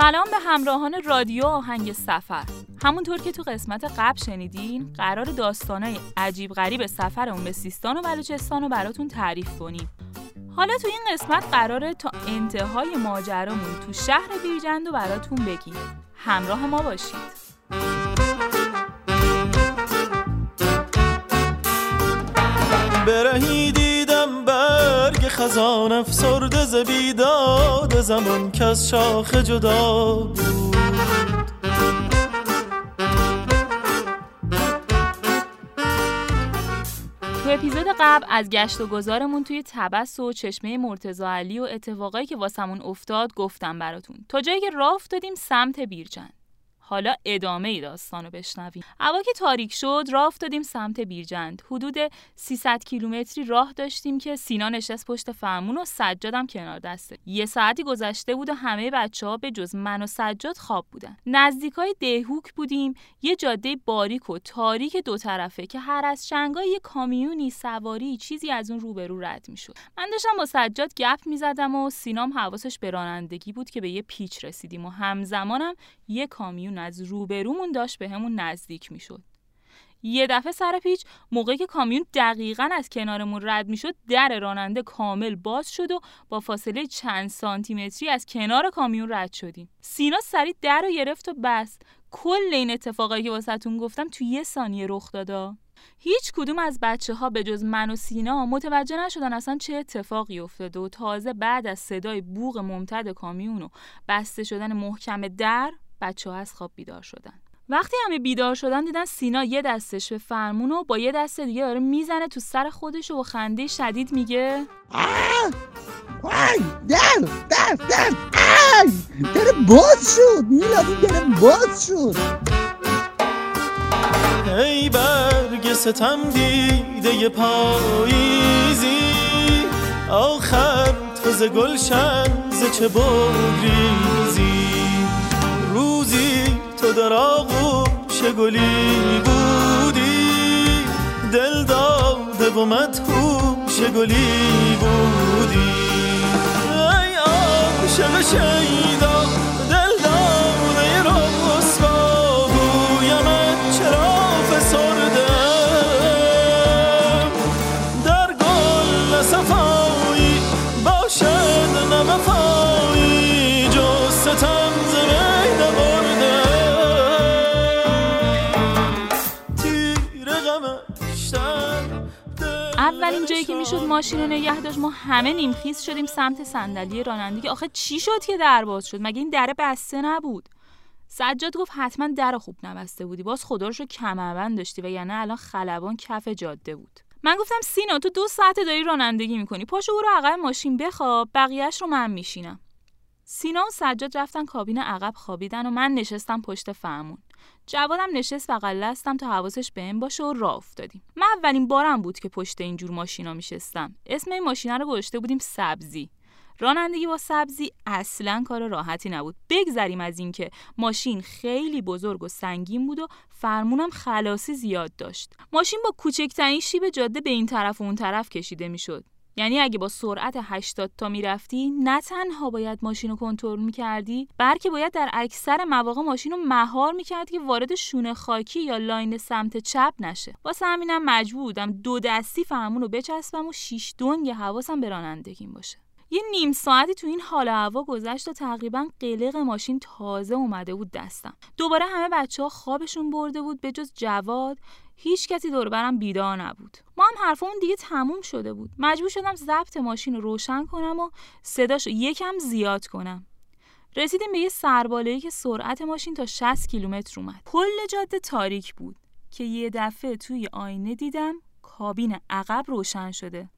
سلام به همراهان رادیو آهنگ سفر. همونطور که تو قسمت قبل شنیدین قرار داستانای عجیب غریب سفرمون به سیستان و بلوچستان رو براتون تعریف کنیم. حالا تو این قسمت قراره تا انتهای ماجرامون تو شهر بیرجند و براتون بگیم. همراه ما باشید. برهی دیدم برگ خزان افسرده ز بیداد زمان که از شاخ جدا بود. تو اپیزود قبل از گشت و گذارمون توی تبس و چشمه مرتزا علی و اتفاقایی که واسمون افتاد گفتم براتون. تا جایی که راه افتادیم سمت بیرجند حالا ادامه ای داستان رو بشنویم. هوا که تاریک شد راه افتادیم سمت بیرجند. حدود 300 کیلومتری راه داشتیم که سینا نشست پشت فرمون و سجادم کنار دسته یه ساعتی گذشته بود و همه بچه ها به جز من و سجاد خواب بودن. نزدیکای دهوک بودیم. یه جاده باریک و تاریک دو طرفه که هر از شنگای یه کامیونی سواری چیزی از اون روبرو رد می‌شد. من داشتم با سجاد گپ می‌زدم و سینام حواسش به رانندگی بود که به یه پیچ رسیدیم و همزمانم یه کامیون از روبرومون داشت به نزدیک می‌شد. یه دفعه سر پیچ موقعی که کامیون دقیقا از کنارمون رد می‌شد در راننده کامل باز شد و با فاصله چند سانتیمتری از کنار کامیون رد شدیم. سینا سریع در رو گرفت و بست. کل این اتفاقایی که واسهتون گفتم تو یه ثانیه رخ دادا هیچ کدوم از بچه ها به جز من و سینا متوجه نشدن اصلا چه اتفاقی افتاده و تازه بعد از صدای بوغ ممتد کامیون و بسته شدن محکم در بچه ها از خواب بیدار شدن. وقتی همه بیدار شدن دیدن سینا یه دستش به فرمون و با یه دست دیگه داره می‌زنه تو سر خودش و با خنده شدید میگه وای در در در آی در باز شد میلادی در باز شد. ای برگ ستم دیده پاییزی آخر تو ز گلشن ز چه بگریزی. روزی تو در آغوش گلی بودی. دل داده و مدهوش گلی بودی. ای عاشق شیدا اولین جایی که می‌شد ماشین رو نگه داشت ما همه نیمخیز شدیم سمت صندلی رانندگی. آخه چی شد که در باز شد؟ مگه این در بسته نبود؟ سجاد گفت حتما در خوب نبسته بودی. باز خدا رو کمربند داشتی و یعنی الان خلبان کف جاده بود. من گفتم سینا تو دو ساعت داری رانندگی می‌کنی. پاشو برو عقب ماشین بخواب. بقیهش رو من میشینم. سینا و سجاد رفتن کابین عقب خوابیدن و من نشستم پشت فرمون جوادم نشست بغل دستم تا حواسش به این باشه و راه افتادیم. من اولین بارم بود که پشت اینجور ماشینا میشستم. اسم این ماشینا رو گذاشته بودیم سبزی. رانندگی با سبزی اصلا کار راحتی نبود. بگذریم از اینکه ماشین خیلی بزرگ و سنگین بود و فرمونم خلاصی زیاد داشت. ماشین با کوچکترین شیب جاده به این طرف و اون طرف کشیده می‌شد. یعنی اگه با سرعت 80 تا می‌رفتی نه تنها باید ماشین رو کنترل می‌کردی بلکه باید در اکثر مواقع ماشین رو مهار می‌کردی که وارد شونه خاکی یا لاین سمت چپ نشه. واسه همینم مجبور بودم دو دستی فرمون رو بچسبم و شیش دنگ حواسم به رانندگیم باشه. یه نیم ساعتی تو این حال هوا گذشت و تقریبا قلق ماشین تازه اومده بود دستم. دوباره همه بچه ها خوابشون برده بود به جز جواد. هیچ کسی دور برم بیدار نبود. ما هم حرفمون دیگه تموم شده بود. مجبور شدم ضبط ماشین رو روشن کنم و صداش یکم زیاد کنم. رسیدیم به یه سربالایی که سرعت ماشین تا 60 کیلومتر اومد. کل جاده تاریک بود که یه دفعه توی آینه دیدم کابین عقب روشن شده.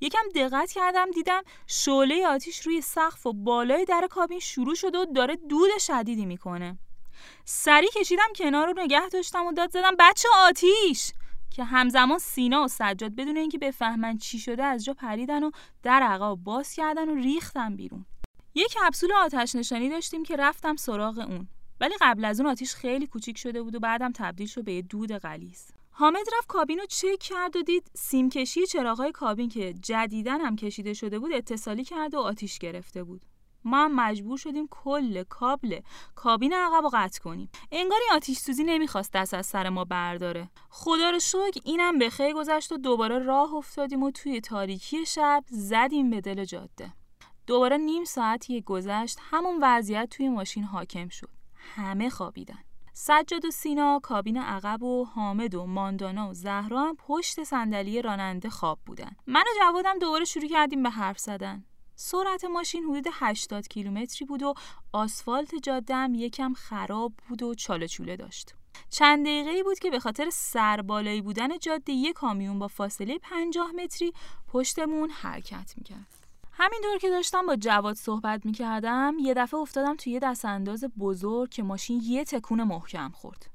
یکم دقت کردم دیدم شعله آتیش روی سقف و بالای در کابین شروع شده و داره دود شدیدی می‌کنه. سری کشیدم کنار رو نگه داشتم و داد زدم بچه آتیش! که همزمان سینا و سجاد بدون اینکه بفهمن چی شده از جا پریدن و در عقب باز کردن و ریختن بیرون. یک کپسول آتش نشانی داشتیم که رفتم سراغ اون. ولی قبل از اون آتیش خیلی کوچیک شده بود و بعدم تبدیل شد به دود غلیظ. حامد رفت کابین رو چک کرد و دید سیم کشی چراغای کابین که جدیدن هم کشیده شده بود اتصالی کرد و آتیش گرفته بود. ما هم مجبور شدیم کل کابل کابین عقب رو قطع کنیم. انگار این آتیش سوزی نمی‌خواست دست از سر ما برداره. خدا رو شکر اینم به خیر گذشت و دوباره راه افتادیم و توی تاریکی شب زدیم به دل جاده. دوباره نیم ساعتی گذشت همون وضعیت توی ماشین حاکم شد. همه خوابیدن. سجاد و سینا کابین عقب و حامد و ماندانا و زهرا هم پشت صندلی راننده خواب بودن. من و جوادم دوباره شروع کردیم به حرف زدن. سرعت ماشین حدود 80 کیلومتری بود و آسفالت جاده هم یکم خراب بود و چاله چوله داشت. چند دقیقه بود که به خاطر سربالایی بودن جاده یک کامیون با فاصله 50 متری پشتمون حرکت می‌کرد. همینطور که داشتم با جواد صحبت می‌کردم یه دفعه افتادم توی یه دست انداز بزرگ که ماشین یه تکون محکم خورد.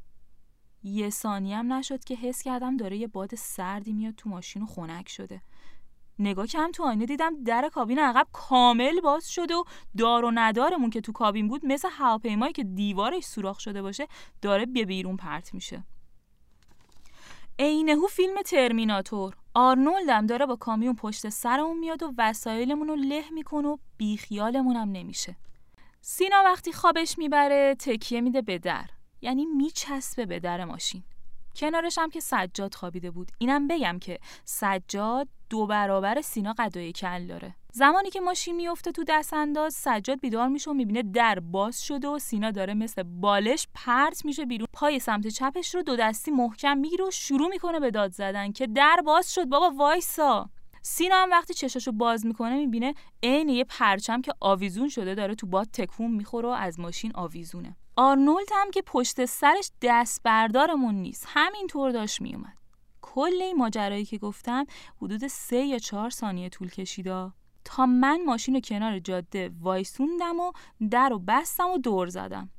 یه ثانیه هم نشد که حس کردم داره یه باد سردی میاد تو ماشین و خنک شده. نگاه کم تو آینه دیدم در کابین عقب کامل باز شده و دار و ندارمون که تو کابین بود مثل هواپیمایی که دیوارش سوراخ شده باشه داره به بیرون پرت میشه. عینهو فیلم ترمیناتور. آرنولدم داره با کامیون پشت سرمون میاد و وسایلمون رو له می‌کنه و بیخیالمون هم نمیشه. سینا وقتی خوابش می‌بره تکیه میده به در. یعنی میچسبه به در ماشین. کنارش هم که سجاد خوابیده بود. اینم بگم که سجاد دو برابر سینا قدای کل داره. زمانی که ماشین میفته تو دست انداز سجاد بیدار میشه و می‌بینه در باز شده و سینا داره مثل بالش پرت میشه بیرون. پای سمت چپش رو دو دستی محکم می‌گیره و شروع می‌کنه به داد زدن که در باز شد بابا وایسا. سینا هم وقتی چشاشو باز می‌کنه می‌بینه عین یه پرچم که آویزون شده داره تو باد تکون می‌خوره و از ماشین آویزونه. آرنولد هم که پشت سرش دست بردارمون نیست همینطور داشت میومد کل این ماجرایی که گفتم حدود سه یا چهار ثانیه طول کشیدا. تا من ماشین رو کنار جاده وایسوندم و در و بستم و دور زدم.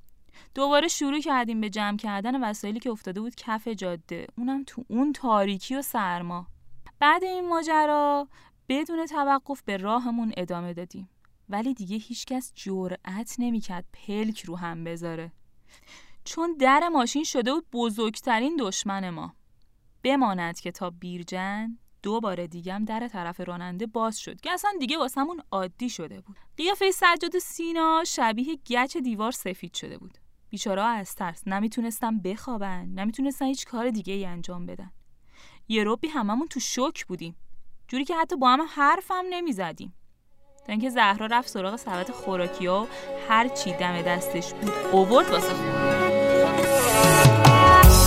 دوباره شروع کردیم به جمع کردن وسایلی که افتاده بود کف جاده. اونم تو اون تاریکی و سرما. بعد این ماجرا بدون توقف به راهمون ادامه دادیم. ولی دیگه هیچکس جرأت نمی‌کرد پلک رو هم بذاره. چون در ماشین شده بود بزرگترین دشمن ما. بماند که تا بیرجن دو بار دیگم در طرف راننده باز شد که اصلا دیگه واسمون عادی شده بود. قیافه سجاد سینا شبیه گچ دیوار سفید شده بود. بیچاره از ترس نمی‌تونستم بخوابن نمی‌تونستن هیچ کار دیگه ای انجام بدن. یه روبی هممون تو شوک بودیم. جوری که حتی با هم حرفم نمی‌زدیم. تا اینکه زهرا رفت سراغ سبد خوراکی و هر چی دم دستش بود اوورد واسه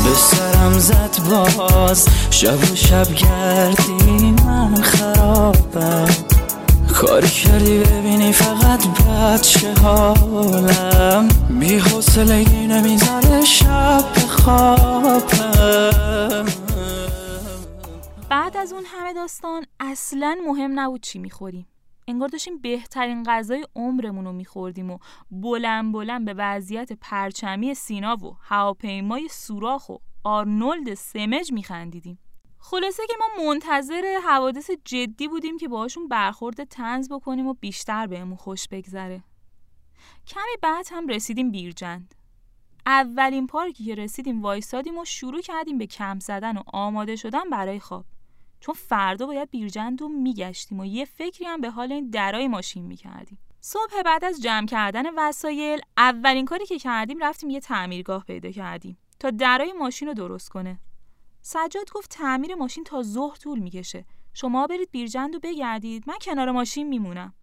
به سرم زد باز. شب و شب گردی من خرابم. کاری کردی ببینی فقط بچه حالم. بی حسلگی نمی‌زنه شب بخوابم. بعد از اون همه داستان اصلا مهم نبود چی می‌خوریم انگار داشتیم بهترین غذای عمرمون رو میخوردیم و بلند بلند به وضعیت پرچمی سینا و هواپیمای سوراخ و آرنولد سمج میخندیدیم. خلاصه که ما منتظر حوادث جدی بودیم که باهاشون برخورد تنز بکنیم و بیشتر بهمون خوش بگذره. کمی بعد هم رسیدیم بیرجند. اولین پارکی که رسیدیم وایسادیم و شروع کردیم به کم زدن و آماده شدن برای خواب. چون فردا باید بیرجند رو میگشتیم و یه فکری هم به حال این درای ماشین می‌کردیم. صبح بعد از جمع کردن وسایل اولین کاری که کردیم رفتیم یه تعمیرگاه پیدا کردیم تا درای ماشین رو درست کنه. سجاد گفت تعمیر ماشین تا ظهر طول می‌کشه. شما برید بیرجند و بگردید من کنار ماشین میمونم.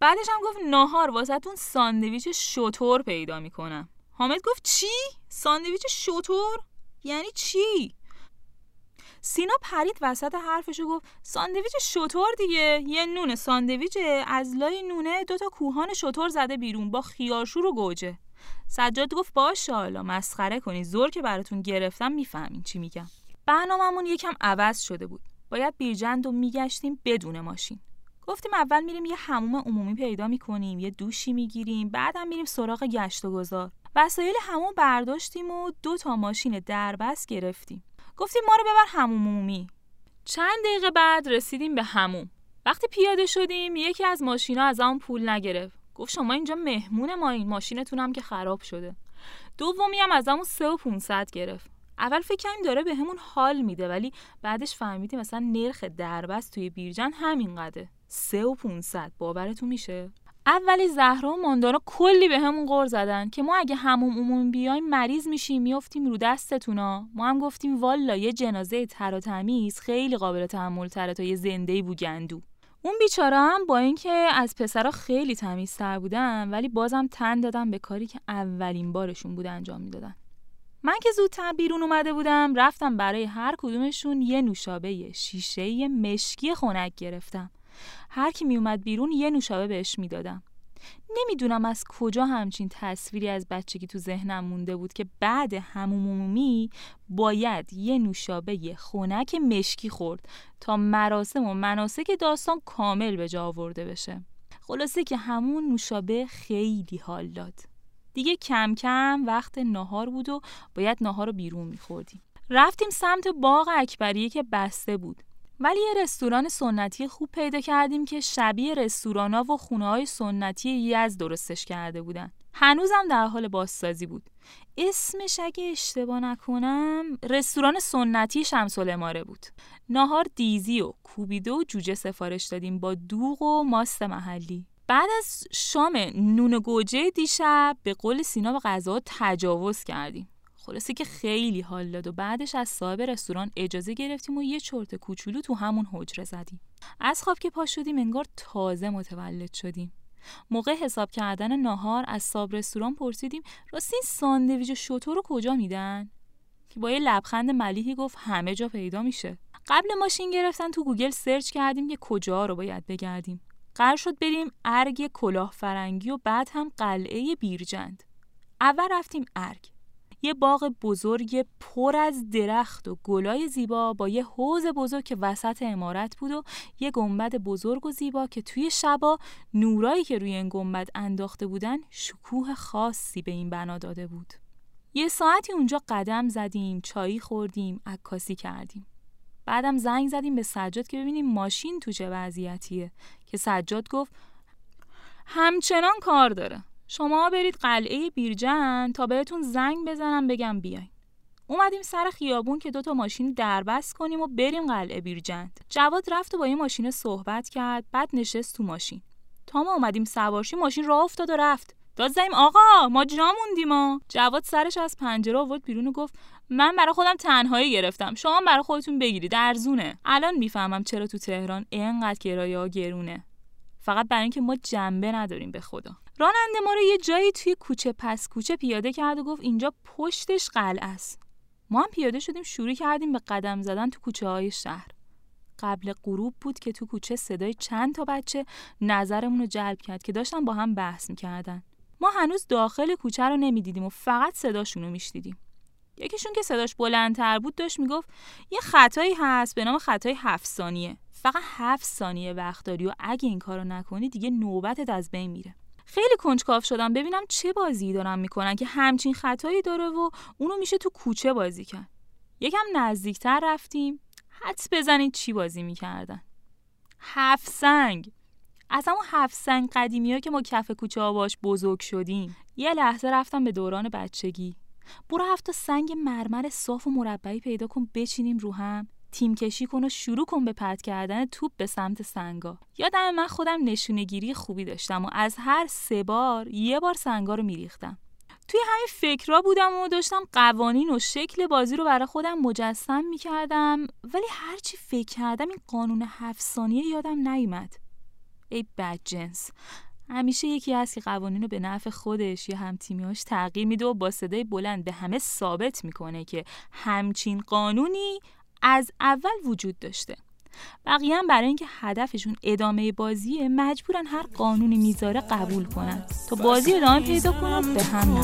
بعدش هم گفت ناهار واسهتون ساندویچ شطور پیدا می‌کنم. حامد گفت چی؟ ساندویچ شطور؟ یعنی چی؟ سینا پرید وسط حرفش و گفت ساندویچ شطور دیگه. یه نون ساندویچ. از لای نونه دوتا کوهان شطور زده بیرون با خیارشور و گوجه. سجاد گفت باشه حالا مسخره کنی. زور که براتون گرفتم می‌فهمین چی میگم. برنامهمون یکم عوض شده بود. باید بیرجند و میگشتیم بدون ماشین. گفتیم اول میریم یه حموم عمومی پیدا می‌کنیم یه دوشی می‌گیریم بعدم میریم سراغ گشت و گذار. وسایل همون برداشتیم و دو تا ماشین دربست گرفتیم. گفتیم ما رو ببر هموم عمومی چند دقیقه بعد رسیدیم به هموم. وقتی پیاده شدیم یکی از ماشینا از اون پول نگرفت. گفت شما اینجا مهمون ما این ماشینتون هم که خراب شده. دومی هم از همون سه و 500 گرفت. اول فکر کردیم داره به همون حال میده ولی بعدش فهمیدیم مثلا نرخ دربست توی بیرجن همین قده سه و 500 باورتون میشه؟ اولی زهرا و ماندانا کلی به همون غور زدن که ما اگه همون عمومی بیایم مریض میشیم میافتیم رو دستتونا. ما هم گفتیم والا یه جنازه تر و تمیز خیلی قابل تحمل تره تا یه زنده بوگندو اون بیچاره هم با اینکه از پسرا خیلی تمیزتر بودن ولی بازم تن دادن به کاری که اولین بارشون بود انجام می‌دادن. من که زودتر بیرون اومده بودم رفتم برای هر کدومشون یه نوشابه شیشه مشکی خنک گرفتم. هر کی می اومد بیرون یه نوشابه بهش می‌دادم. نمی‌دونم از کجا همچین تصویری از بچگی تو ذهنم مونده بود که بعد هموم عمومی باید یه نوشابه خنک مشکی خورد تا مراسم و مناسک داستان کامل به جا آورده بشه. خلاصه که همون نوشابه خیلی حال داد. دیگه کم کم وقت ناهار بود و باید ناهار رو بیرون میخوردیم. رفتیم سمت باغ اکبریه که بسته بود. ولی یه رستوران سنتی خوب پیدا کردیم که شبیه رستورانا و خونه های سنتی یز درستش کرده بودن. هنوزم در حال بازسازی بود. اسمش اگه اشتباه نکنم رستوران سنتی شمس الاماره بود. ناهار دیزی و کوبیده و جوجه سفارش دادیم با دوغ و ماست محلی. بعد از شام نون گوجه دیشب به قول سینا به غذا تجاوز کردیم. خلاصه که خیلی حال داد و بعدش از صاحب رستوران اجازه گرفتیم و یه چرت کوچولو تو همون حجره زدیم. از خواب که پا شدیم انگار تازه متولد شدیم. موقع حساب کردن ناهار از صاحب رستوران پرسیدیم راستی این ساندویچ شتر رو کجا میدن؟ که با یه لبخند ملیحی گفت همه جا پیدا میشه. قبل ماشین گرفتن تو Google search کردیم که کجا رو باید بگردیم. قرار شد بریم ارگ کلاه فرنگی و بعد هم قلعه بیرجند. اول رفتیم ارگ. یه باغ بزرگ پر از درخت و گلای زیبا با یه حوز بزرگ که وسط امارت بود و یه گنبد بزرگ و زیبا که توی شبا نورایی که روی این گنبد انداخته بودن شکوه خاصی به این بنا داده بود. یه ساعتی اونجا قدم زدیم، چایی خوردیم، عکاسی کردیم. بعدم زنگ زدیم به سجاد که ببینیم ماشین تو چه وضعیتیه که سجاد گفت همچنان کار داره شما برید قلعه بیرجن تا بهتون زنگ بزنم بگم بیاین. اومدیم سر خیابون که دوتا ماشین دربست کنیم و بریم قلعه بیرجند جواد رفت و با یه ماشین صحبت کرد بعد نشست تو ماشین. تا ما اومدیم سوارشی ماشین راه افتاد و رفت. داد زنیم آقا ما جا موندیم جواد سرش از پنجره آورد بیرون و گفت من برای خودم تنهایی گرفتم. شما برای خودتون بگیرید ارزونه. الان می‌فهمم چرا تو تهران اینقدر کرایه ها گرونه. فقط برای اینکه ما جنبه نداریم به خدا. راننده ما رو یه جایی توی کوچه پس کوچه پیاده کرد و گفت اینجا پشتش قلعه است. ما هم پیاده شدیم شروع کردیم به قدم زدن تو کوچه های شهر. قبل غروب بود که تو کوچه صدای چند تا بچه نظرمون رو جلب کرد که داشتن با هم بحث می‌کردن. ما هنوز داخل کوچه رو نمی‌دیدیم و فقط صداشون رو میشنیدیم. یکیشون که صداش بلندتر بود داشت می‌گفت یه خطایی هست به نام خطای هفت ثانیه. فقط هفت ثانیه وقت داری و اگه این کارو نکنی دیگه نوبتت از بین میره. خیلی کنجکاو شدم. ببینم چه بازی دارن می‌کنن که همچین خطایی داره و اونو میشه تو کوچه بازی کرد. یکم نزدیکتر رفتیم. حدس بزنید چی بازی می‌کردن. هفت سنگ. از همون هفت سنگ قدیمی ها که ما کف کوچه ها باش بزرگ شدیم. یه لحظه رفتم به دوران بچگی. برو هفت سنگ مرمر صاف و مربعی پیدا کن بچینیم رو هم. تیم کشی کن و شروع کن به پرت کردن توپ به سمت سنگا. یادم من خودم نشونگیری خوبی داشتم و از هر سه بار یه بار سنگا رو میریختم. توی همین فکرها بودم و داشتم قوانین و شکل بازی رو برای خودم مجسم می‌کردم ولی هرچی فکر کردم این قانون هفت ثانیه یادم نیومد. ای بدجنس همیشه یکی هست که قوانین رو به نفع خودش یا هم تیمیاش تغییر میده و با صدای بلند به همه ثابت می‌کنه که همچین قانونی از اول وجود داشته. بقیه هم برای اینکه هدفشون ادامه بازیه مجبورن هر قانونی می‌ذاره قبول کنن. تا بازی ادامه پیدا کنن به هم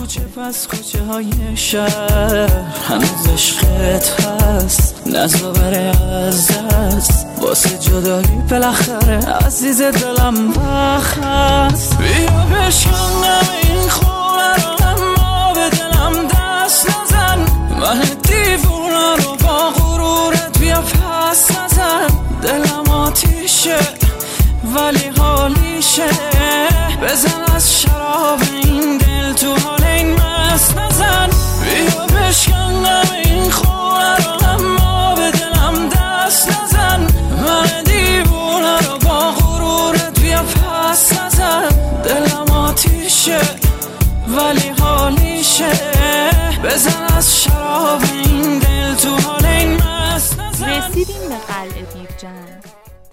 هست. واسه جدایی بالاخره عزیز دلم بخست بیا بشکنم این خونه رو اما به دلم دست نزن. من دیوونه رو با پس نزن دلم آتیشه ولی حالیشه. بزن از شراب این دل تو حال این مست نزن. بیا بشکنم این خونه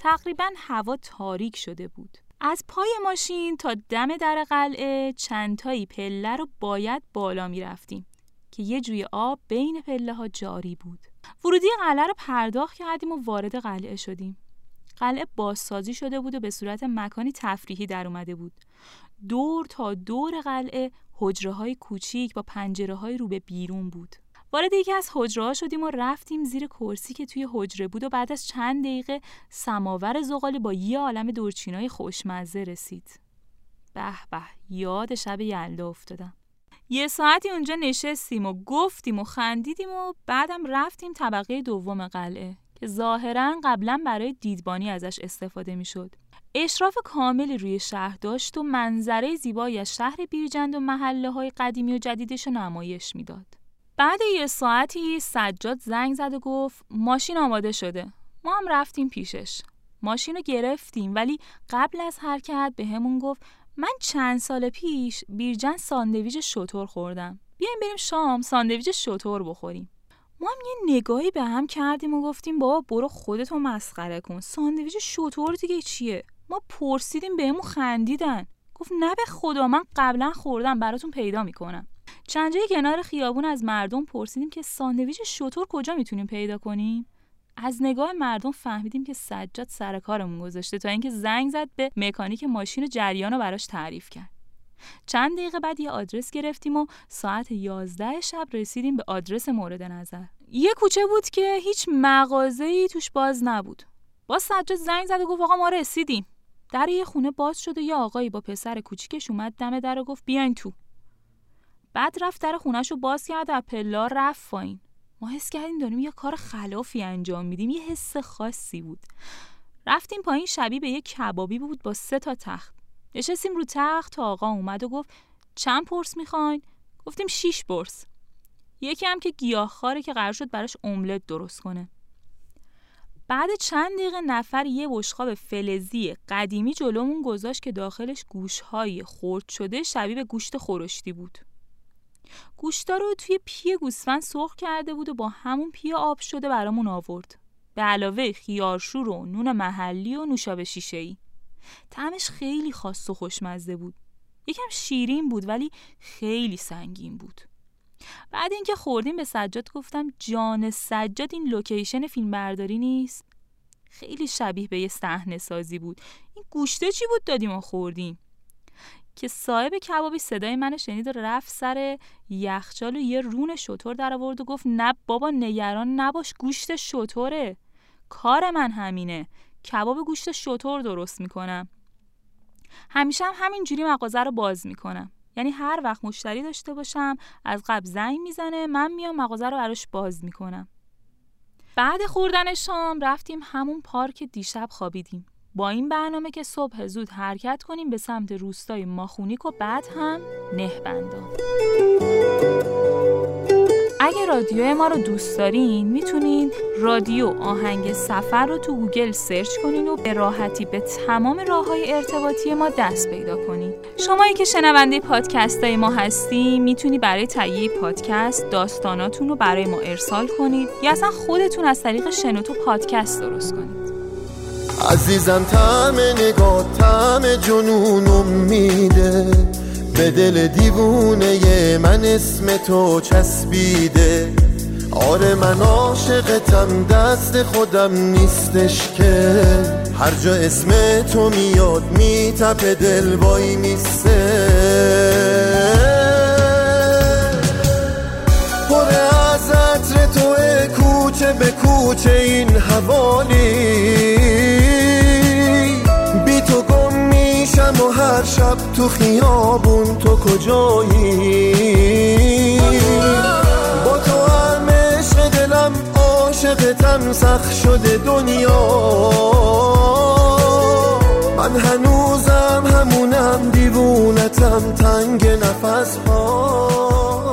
تقریبا هوا تاریک شده بود. از پای ماشین تا دم در قلعه چندتایی پله رو باید بالا می رفتیم که یه جوی آب بین پله ها جاری بود. ورودی قلعه رو پرداخت کردیم و وارد قلعه شدیم. قلعه بازسازی شده بود و به صورت مکانی تفریحی در اومده بود. دور تا دور قلعه حجره های کوچیک با پنجره های رو به بیرون بود. وارد یکی از حجره شدیم و رفتیم زیر کرسی که توی حجره بود و بعد از چند دقیقه سماور زغالی با یه عالم دورچینای خوشمزه رسید به به یاد شب یلدا افتادم یه ساعتی اونجا نشستیم و گفتیم و خندیدیم و بعدم رفتیم طبقه دوم قلعه که ظاهرا قبلا برای دیدبانی ازش استفاده می‌شد. اشراف کاملی روی شهر داشت و منظره زیبایی از شهر بیرجند و محله های قدیمی و جدیدش نمایش می‌داد. بعد یه ساعتی سجاد زنگ زد و گفت ماشین آماده شده. ما هم رفتیم پیشش. ماشین رو گرفتیم ولی قبل از حرکت بهمون گفت من چند سال پیش بیرجند ساندویچ شتر خوردم. بیایم بریم شام ساندویچ شتر بخوریم. ما هم یه نگاهی به هم کردیم و گفتیم بابا برو خودتو مسخره کن ساندویچ شتر دیگه چیه ما پرسیدیم بهمون خندیدن گفت نه به خدا من قبلا خوردم براتون پیدا می‌کنم چند جا کنار خیابون از مردم پرسیدیم که ساندویچ شتر کجا می‌تونیم پیدا کنیم؟ از نگاه مردم فهمیدیم که سجاد سر کارمون گذاشته تا اینکه زنگ زد به مکانیک ماشین جریان رو براش تعریف کرد. چند دقیقه بعد یه آدرس گرفتیم و ساعت 11 شب رسیدیم به آدرس مورد نظر. یه کوچه بود که هیچ مغازه‌ای توش باز نبود. با سجاد زنگ زد و گفت آقا ما رسیدیم. در یه خونه باز شد یه آقایی با پسر کوچیکش اومد دم در و گفت بیاین تو. بعد رفت در خونش رو باز کرد و پلا رفت پایین. ما حس کردیم داریم یه کار خلافی انجام میدیم. یه حس خاصی بود. رفتیم پایین شبیه به یه کبابی بود با سه تا تخت. نشستیم رو تخت تا آقا اومد و گفت چند پرس می‌خواین؟ گفتیم شیش پرس. یکی هم که گیاهخواره که قرار شد براش املت درست کنه. بعد چند دقیقه نفر یه بشقاب فلزی قدیمی جلومون گذاشت که داخلش گوشهای خرد شده شبیه به گوشت خورشتی بود. گوشتا رو توی پی گوسفند سرخ کرده بود و با همون پی آب شده برامون آورد. به علاوه خیارشور و نون محلی و نوشابه شیشه ای طعمش خیلی خاص و خوشمزه بود. یکم شیرین بود ولی خیلی سنگین بود. بعد اینکه خوردیم به سجاد گفتم جان سجاد این location فیلم برداری نیست؟ خیلی شبیه به یه صحنه سازی بود. این گوشته چی بود دادی ما خوردیم؟ که صاحب کبابی صدای منو شنید و رفت سر یخچال و یه رون شطور در آورد و گفت نه بابا نگران نباش گوشت شطوره. کار من همینه. کباب گوشت شطور درست می‌کنم. همیشه هم همینجوری مغازه رو باز می‌کنم. یعنی هر وقت مشتری داشته باشم از قبل زنگ می‌زنه من میام مغازه رو براش باز می‌کنم. بعد خوردن شام رفتیم همون پارک دیشب خوابیدیم. با این برنامه که صبح زود حرکت کنیم به سمت روستای ماخونیک و بعد هم نهبندان اگه رادیو ما رو دوست دارین می‌تونین رادیو آهنگ سفر رو تو گوگل search کنین و به راحتی به تمام راه های ارتباطی ما دست پیدا کنین. شمایی که شنونده پادکست های ما هستی می‌تونی برای تهیه پادکست داستاناتون رو برای ما ارسال کنید یا اصلا خودتون از طریق شنوتو پادکست درست کنید عزیزم تعم نگاه تعم جنونم میده به دل دیوونه من اسم تو چسبیده. آره من عاشقتم دست خودم نیستش که. هر جا اسم تو میاد میتپه دل وای میسته پر از عطر تو کوچه به کوچه این حوالی. شب تو خیابون تو کجایی؟ با تو هم عشق دلم عاشقتم سخ شده دنیا. من هنوزم همونم دیوونتم تنگ نفس ها